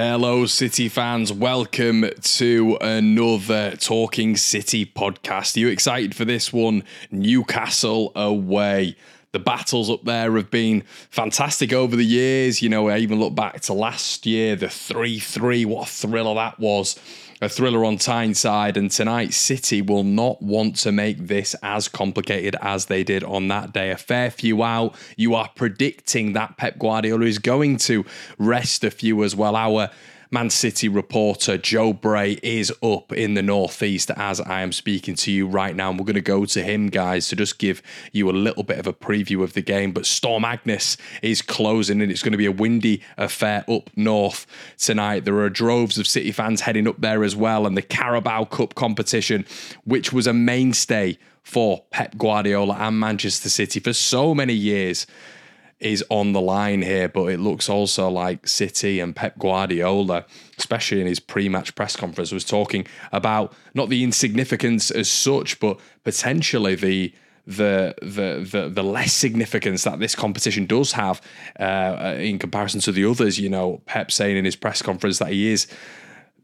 Hello, City fans. Welcome to another Talking City podcast. Are you excited for this one? Newcastle away. The battles up there have been fantastic over the years. You know, I even look back to last year, the 3 3, what a thriller that was a thriller on Tyneside, and tonight City will not want to make this as complicated as they did on that day. A fair few out. You are predicting that Pep Guardiola is going to rest a few as well. Our Man City reporter Joe Bray is up in the northeast as I am speaking to you right now. And we're going to go to him, guys, to just give you a little bit of a preview of the game. But Storm Agnes is closing, and it's going to be a windy affair up north tonight. There are droves of City fans heading up there as well, and the Carabao Cup competition, which was a mainstay for Pep Guardiola and Manchester City for so many years is on the line here, but it looks also like City and Pep Guardiola, especially in his pre-match press conference, was talking about not the insignificance as such, but potentially the the the the, the less significance that this competition does have uh, in comparison to the others. You know, Pep saying in his press conference that he is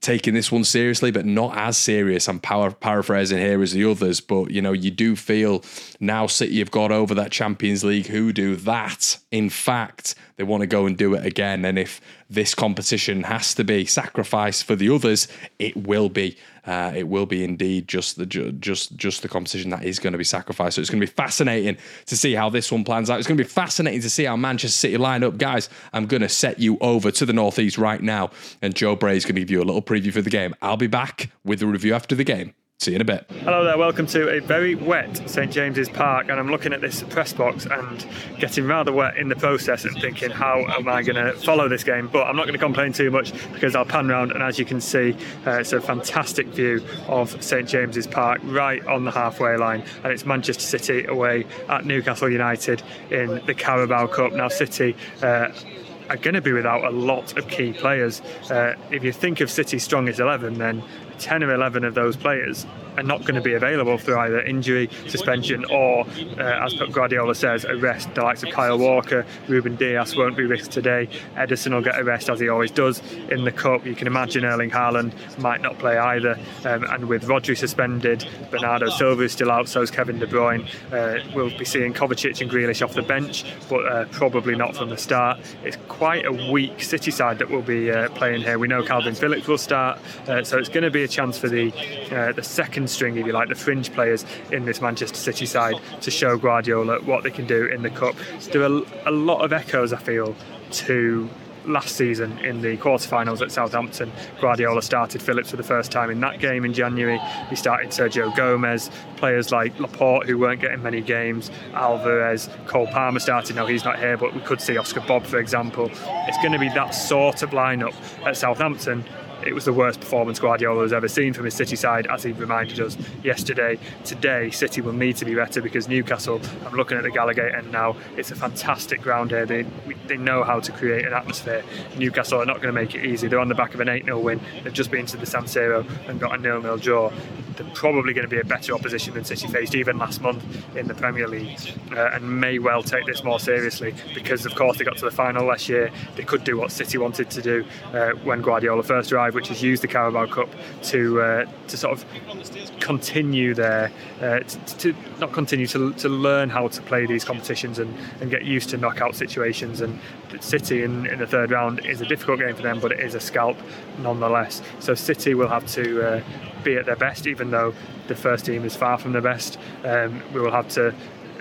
taking this one seriously, but not as serious. I'm power, paraphrasing here as the others, but you know, you do feel now City have got over that Champions League Who do that. In fact, they want to go and do it again. And if this competition has to be sacrificed for the others, it will be. Uh, it will be indeed just the just just the competition that is going to be sacrificed. So it's going to be fascinating to see how this one plans out. It's going to be fascinating to see how Manchester City line up, guys. I'm going to set you over to the northeast right now, and Joe Bray is going to give you a little preview for the game. I'll be back with the review after the game. See you in a bit. Hello there, welcome to a very wet St James's Park, and I'm looking at this press box and getting rather wet in the process and thinking, how am I going to follow this game? But I'm not going to complain too much because I'll pan round, and as you can see, uh, it's a fantastic view of St James's Park right on the halfway line, and it's Manchester City away at Newcastle United in the Carabao Cup. Now, City. Uh, are going to be without a lot of key players. Uh, if you think of City's strongest 11, then 10 or 11 of those players are not going to be available through either injury, suspension, or, uh, as Pep Guardiola says, a rest. The likes of Kyle Walker, Ruben Dias won't be risked today. Ederson will get a rest as he always does in the cup. You can imagine Erling Haaland might not play either. Um, and with Rodri suspended, Bernardo Silva is still out, so is Kevin De Bruyne. Uh, we'll be seeing Kovacic and Grealish off the bench, but uh, probably not from the start. It's quite a weak City side that will be uh, playing here. We know Kalvin Phillips will start, uh, so it's going to be a chance for the uh, the second second string, if you like, the fringe players in this Manchester City side to show Guardiola what they can do in the cup. There are a lot of echoes, I feel, to last season in the quarterfinals at Southampton. Guardiola started Phillips for the first time in that game in January. He started Sergio Gomez, players like Laporte who weren't getting many games, Alvarez, Cole Palmer started. Now he's not here, but we could see Oscar Bobb, for example. It's going to be that sort of lineup at Southampton it was the worst performance Guardiola has ever seen from his City side, as he reminded us yesterday. Today, City will need to be better because Newcastle, I'm looking at the Gallowgate end now, it's a fantastic ground here. They, they know how to create an atmosphere. Newcastle are not going to make it easy. They're on the back of an 8 0 win. They've just been to the San Siro and got a 0 0 draw they're probably going to be a better opposition than City faced even last month in the Premier League uh, and may well take this more seriously because, of course, they got to the final last year. They could do what City wanted to do uh, when Guardiola first arrived, which has used the Carabao Cup to uh, to sort of continue their uh, to, to, not continue to, to learn how to play these competitions and, and get used to knockout situations. And City in, in the third round is a difficult game for them, but it is a scalp nonetheless. So City will have to uh, be at their best, even though the first team is far from the best. Um, we will have to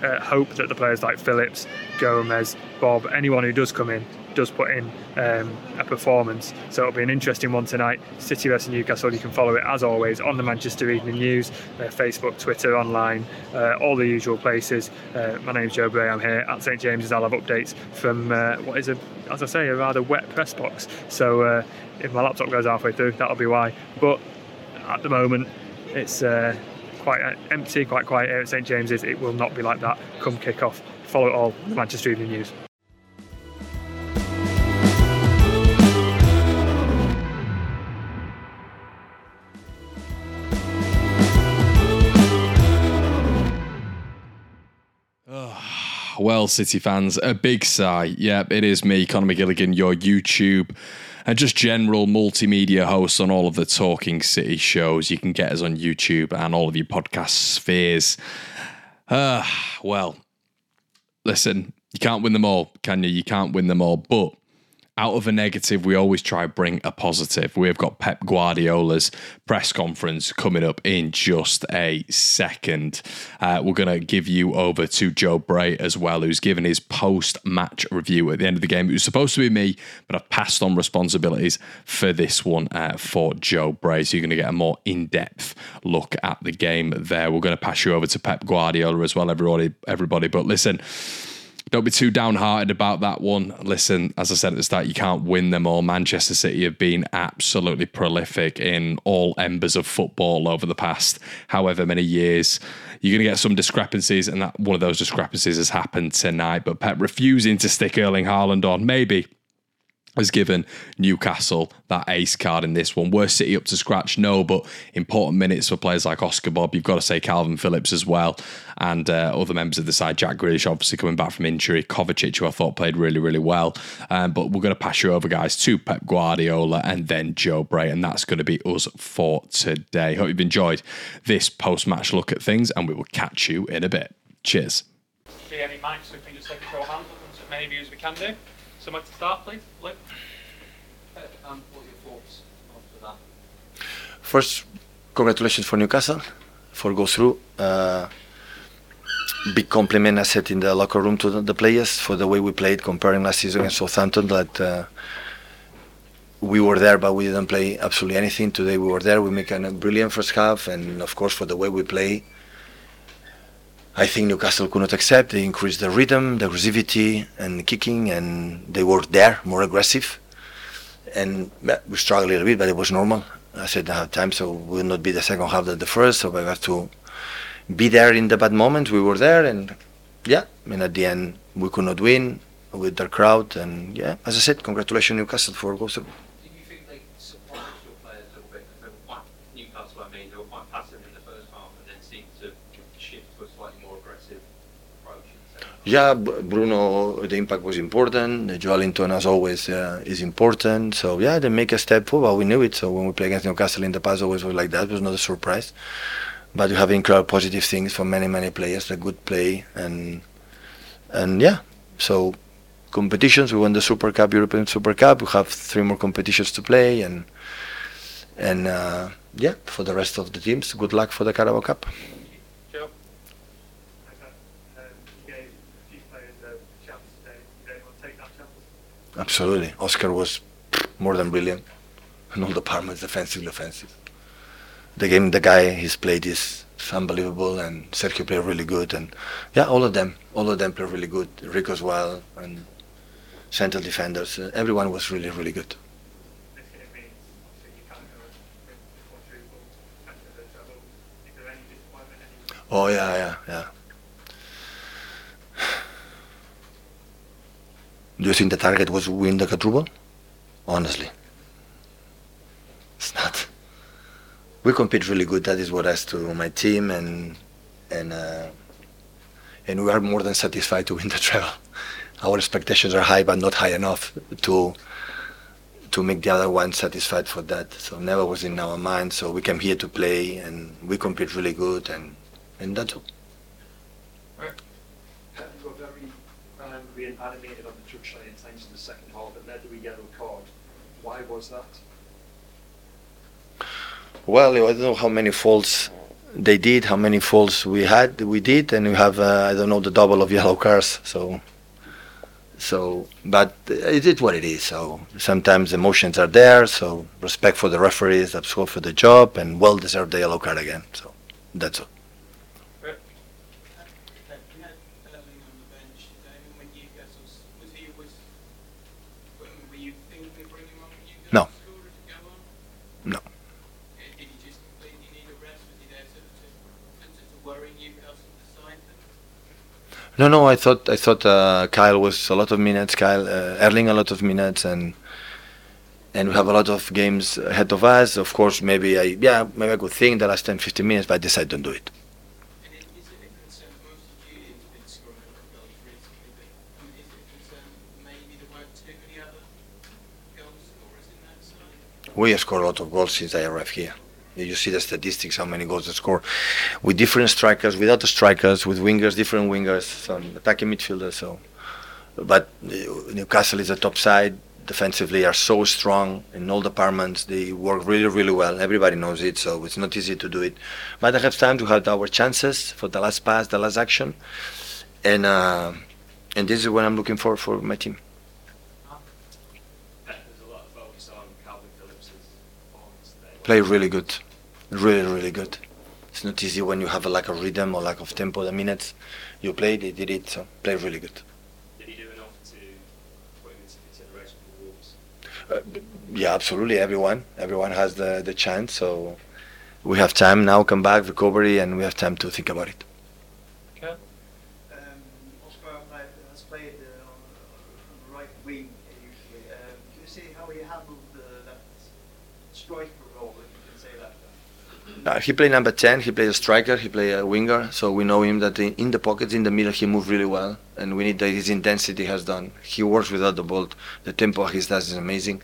uh, hope that the players like Phillips, Gomez, Bobb, anyone who does come in, does put in um, a performance. So it'll be an interesting one tonight. City vs Newcastle. You can follow it as always on the Manchester Evening News, uh, Facebook, Twitter, online, uh, all the usual places. Uh, my name's Joe Bray. I'm here at St James's. I'll have updates from uh, what is a, as I say, a rather wet press box. So uh, if my laptop goes halfway through, that'll be why. But at the moment, it's uh, quite empty, quite quiet here at St James's. It will not be like that come kick off. Follow it all, Manchester Evening News. Well, City fans, a big sigh. Yep, it is me, Conor McGilligan, your YouTube and just general multimedia hosts on all of the Talking City shows. You can get us on YouTube and all of your podcast spheres. Uh, well, listen, you can't win them all, can you? You can't win them all, but out of a negative, we always try to bring a positive. We've got Pep Guardiola's press conference coming up in just a second. Uh, we're going to give you over to Joe Bray as well, who's given his post match review at the end of the game. It was supposed to be me, but I've passed on responsibilities for this one uh, for Joe Bray. So you're going to get a more in depth look at the game there. We're going to pass you over to Pep Guardiola as well, everybody. everybody. But listen, don't be too downhearted about that one. Listen, as I said at the start, you can't win them all. Manchester City have been absolutely prolific in all embers of football over the past however many years. You're going to get some discrepancies, and that one of those discrepancies has happened tonight. But Pep refusing to stick Erling Haaland on, maybe has given Newcastle that ace card in this one. Worst City up to scratch? No, but important minutes for players like Oscar Bobb. You've got to say Kalvin Phillips as well, and uh, other members of the side. Jack Grealish obviously coming back from injury. Kovacic, who I thought played really, really well. Um, but we're going to pass you over, guys, to Pep Guardiola and then Joe Bray, and that's going to be us for today. Hope you've enjoyed this post-match look at things, and we will catch you in a bit. Cheers. See any mics, so we can just take a show of hands as many views we can do. Somewhere to start, please. Luke. Um, what are your thoughts after that? First, congratulations for Newcastle for go through. Uh, big compliment I said in the locker room to the, the, players for the way we played comparing last season against Southampton that uh, we were there but we didn't play absolutely anything. Today we were there, we make a brilliant first half and of course for the way we play I think Newcastle could not accept. They increased the rhythm, the aggressivity, and kicking, and they were there, more aggressive. And we struggled a little bit, but it was normal. I said I have time, so we will not be the second half than the first. So we have to be there in the bad moments. We were there, and yeah, I mean at the end we could not win with their crowd. And yeah, as I said, congratulations Newcastle for going through. Yeah, Bruno, the impact was important. Joelinton, as always, uh, is important. So yeah, they make a step forward. We knew it. So when we play against Newcastle in the past, always was like that. It was not a surprise. But you have incredible positive things from many, many players. A good play and and yeah. So competitions. We won the Super Cup, European Super Cup. We have three more competitions to play, and and uh, yeah, for the rest of the teams, good luck for the Carabao Cup. Absolutely. Oscar was more than brilliant in all departments, defensive, offensive. The game, the guy he's played is unbelievable, and Sergio played really good, and yeah, all of them, all of them played really good. Rico as well, and central defenders. Uh, everyone was really, really good. Oh yeah, yeah, yeah. Do you think the target was win the quadruple? Honestly, it's not. We compete really good. That is what I to my team, and and uh, and we are more than satisfied to win the treble. Our expectations are high, but not high enough to to make the other one satisfied for that. So never was in our mind. So we came here to play, and we compete really good, and and that's all. Right. You were very and animated on the touchline at times in the second half. It led to a yellow card. Why was that? Well, I don't know how many faults they did, how many faults we had, we did, and we have uh, I don't know the double of yellow cards. So, so, but it is what it is. So sometimes emotions are there. So respect for the referees, that's for the job, and well deserved the yellow card again. So that's all. No. No. No, no. I thought I thought uh, Kyle was a lot of minutes. Kyle uh, Erling a lot of minutes, and and we have a lot of games ahead of us. Of course, maybe I yeah maybe I could think the last 10, 15 minutes, but I decided don't do it. We have scored a lot of goals since I arrived here. You see the statistics, how many goals they score, with different strikers, without the strikers, with wingers, different wingers, some attacking midfielders. So, but uh, Newcastle is a top side. Defensively, are so strong in all departments. They work really, really well. Everybody knows it, so it's not easy to do it. But I have time to have our chances for the last pass, the last action, and uh, and this is what I'm looking for for my team. There's a lot of focus on Kalvin Phillips's performance today. Play really good, really really good. It's not easy when you have a lack of rhythm or lack of tempo. The minutes you play, they did it. So play really good. Did he do enough to put him into consideration for Wolves? Uh, yeah, absolutely. Everyone, everyone has the the chance. So we have time now. Come back, recovery, and we have time to think about it. Okay. Um, Oscar has played uh, on, on the right wing uh, usually. Um, can you see how he handled uh, that Uh, he played number 10, he played a striker, he played a winger, so we know him that in, in the pockets, in the middle, he moved really well, and we need that his intensity has done. He works without the ball, the tempo he does is amazing,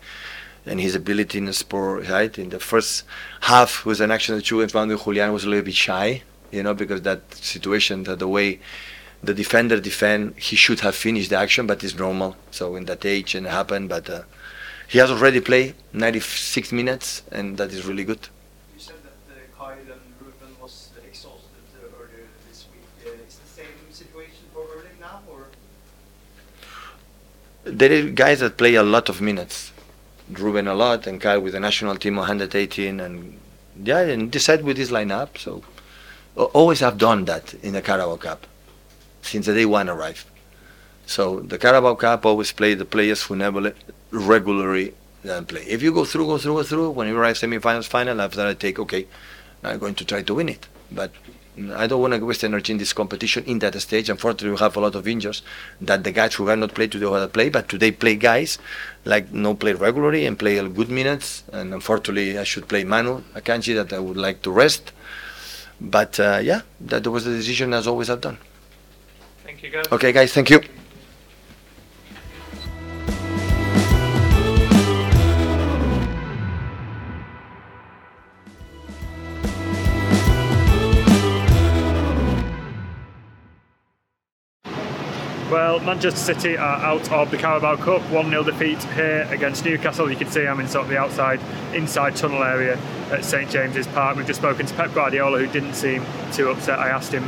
and his ability in the sport, right? In the first half was an action that you and found Julian was a little bit shy, you know, because that situation, that the way the defender defend, he should have finished the action, but it's normal. So in that age, and it happened, but uh, he has already played 96 minutes, and that is really good. You said that uh, Kyle and Ruben was exhausted uh, earlier this week. Uh, is the same situation for Erling now, or? there are guys that play a lot of minutes. Ruben a lot, and Kyle with the national team 118, and yeah, and decide with this lineup. So always have done that in the Carabao Cup since the day one arrived. So the Carabao Cup always play the players who never regularly then play. If you go through, go through, go through. When you arrive semi-finals, final, after I take okay, now I'm going to try to win it. But I don't want to waste energy in this competition in that stage. Unfortunately, we have a lot of injuries that the guys who have not played today have play, but today play guys like no play regularly and play a good minutes. And unfortunately, I should play Manu Akanji that I would like to rest. But uh, yeah, that was the decision as always I've done. Thank you, guys. Okay, guys, thank you. Well, Manchester City are out of the Carabao Cup, 1 0 defeat here against Newcastle. You can see I'm in sort of the outside, inside tunnel area at St James's Park. We've just spoken to Pep Guardiola, who didn't seem too upset. I asked him,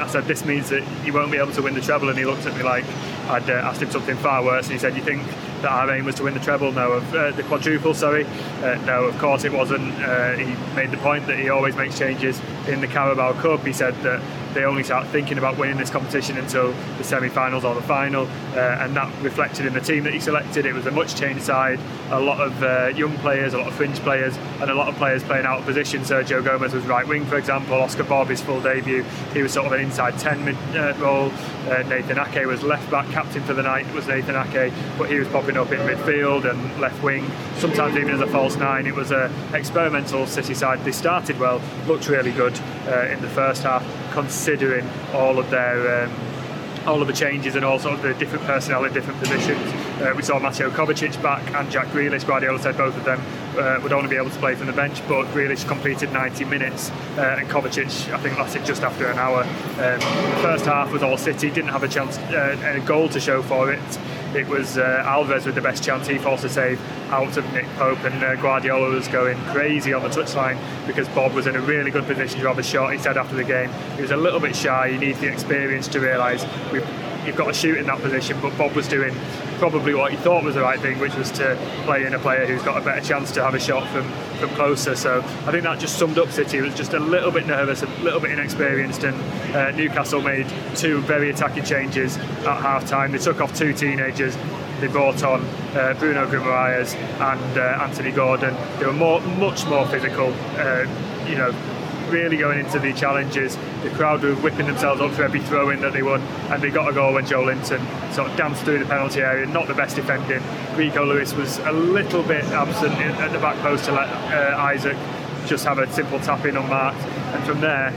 I said, This means that you won't be able to win the treble. And he looked at me like I'd uh, asked him something far worse. And he said, You think that our aim was to win the treble? No, of uh, the quadruple, sorry. Uh, no, of course it wasn't. Uh, he made the point that he always makes changes in the Carabao Cup. He said that they only start thinking about winning this competition until the semi-finals or the final, uh, and that reflected in the team that he selected. It was a much changed side, a lot of uh, young players, a lot of fringe players, and a lot of players playing out of position. Sergio Gomez was right wing, for example. Oscar Bobb, his full debut, he was sort of an inside ten mid uh, role. Uh, Nathan Ake was left back, captain for the night was Nathan Ake, but he was popping up in midfield and left wing, sometimes even as a false nine. It was a experimental City side. They started well, looked really good uh, in the first half, considering all of their. Um, all of the changes and all sort of the different personnel in different positions. Uh, we saw Mateo Kovacic back and Jack Grealish. Guardiola said both of them uh, would only be able to play from the bench, but Grealish completed 90 minutes uh, and Kovacic, I think, lasted just after an hour. Um, the first half was all City, didn't have a chance, uh, a goal to show for it. It was uh, Alvarez with the best chance. He forced a save out of Nick Pope, and uh, Guardiola was going crazy on the touchline because Bobb was in a really good position to have a shot. He said after the game he was a little bit shy. He needs the experience to realise we've you've got to shoot in that position. But Bobb was doing probably what he thought was the right thing, which was to play in a player who's got a better chance to have a shot from, from closer. So I think that just summed up City. It was just a little bit nervous, a little bit inexperienced, and uh, Newcastle made two very attacking changes at half time. They took off two teenagers. They brought on uh, Bruno Guimaraes and uh, Anthony Gordon. They were more, much more physical. Uh, you know, really going into the challenges. The crowd were whipping themselves up for every throw in that they won, and they got a goal when Joelinton sort of danced through the penalty area. Not the best defending. Rico Lewis was a little bit absent at the back post to let uh, Isak just have a simple tap in unmarked, and from there.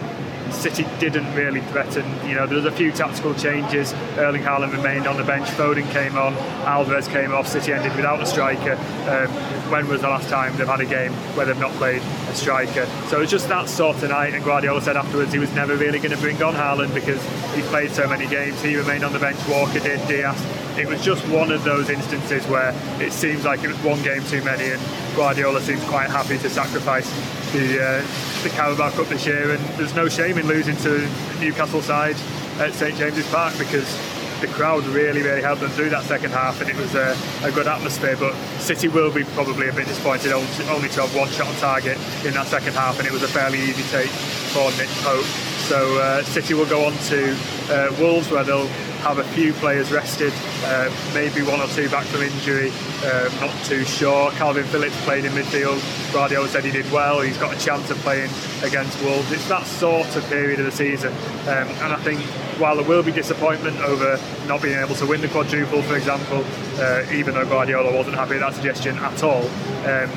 City didn't really threaten. You know, there was a few tactical changes. Erling Haaland remained on the bench. Foden came on. Alvarez came off. City ended without a striker. Um, when was the last time they've had a game where they've not played a striker? So it was just that sort of night. And Guardiola said afterwards he was never really going to bring on Haaland because he played so many games. He remained on the bench. Walker did. Dias. It was just one of those instances where it seems like it was one game too many, and Guardiola seems quite happy to sacrifice the uh, the Carabao Cup this year. And there's no shame in losing to Newcastle side at St James's Park because the crowd really, really helped them through that second half, and it was a, a, good atmosphere. But City will be probably a bit disappointed only to have one shot on target in that second half, and it was a fairly easy take for Nick Pope. So uh, City will go on to uh, Wolves, where they'll have a few players rested, uh, maybe one or two back from injury, uh, not too sure. Kalvin Phillips played in midfield. Guardiola said he did well. He's got a chance of playing against Wolves. It's that sort of period of the season, um, and I think while there will be disappointment over not being able to win the quadruple, for example, uh, even though Guardiola wasn't happy with that suggestion at all. Um,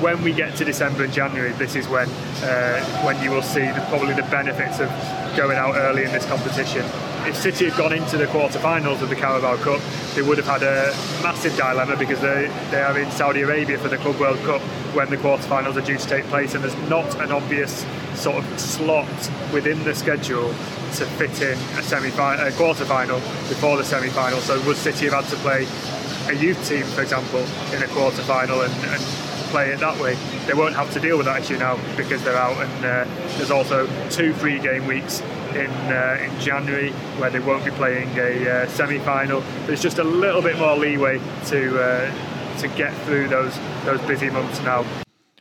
when we get to December and January, this is when uh, when you will see the, probably the benefits of going out early in this competition if City had gone into the quarter-finals of the Carabao Cup, they would have had a massive dilemma because they, they are in Saudi Arabia for the Club World Cup when the quarter-finals are due to take place, and there's not an obvious sort of slot within the schedule to fit in a semi-final, a quarter-final before the semi-final. So would City have had to play a youth team, for example, in a quarter-final and, and play it that way? They won't have to deal with that issue now because they're out, and uh, there's also two free game weeks in uh, in January where they won't be playing a uh, semi-final. There's just a little bit more leeway to uh, to get through those those busy months now.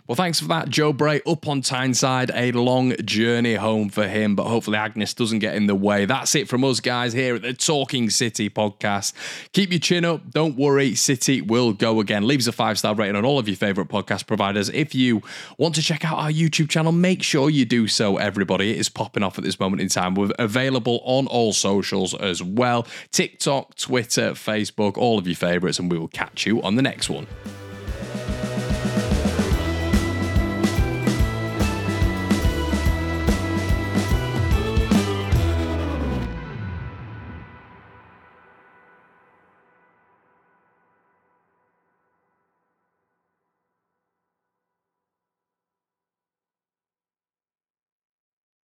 Well, thanks for that, Joe Bray. Up on Tyneside, a long journey home for him, but hopefully Agnes doesn't get in the way. That's it from us, guys, here at the Talking City podcast. Keep your chin up. Don't worry, City will go again. Leave us a five star rating on all of your favourite podcast providers. If you want to check out our YouTube channel, make sure you do so, everybody. It is popping off at this moment in time. We're available on all socials as well TikTok, Twitter, Facebook, all of your favourites, and we will catch you on the next one.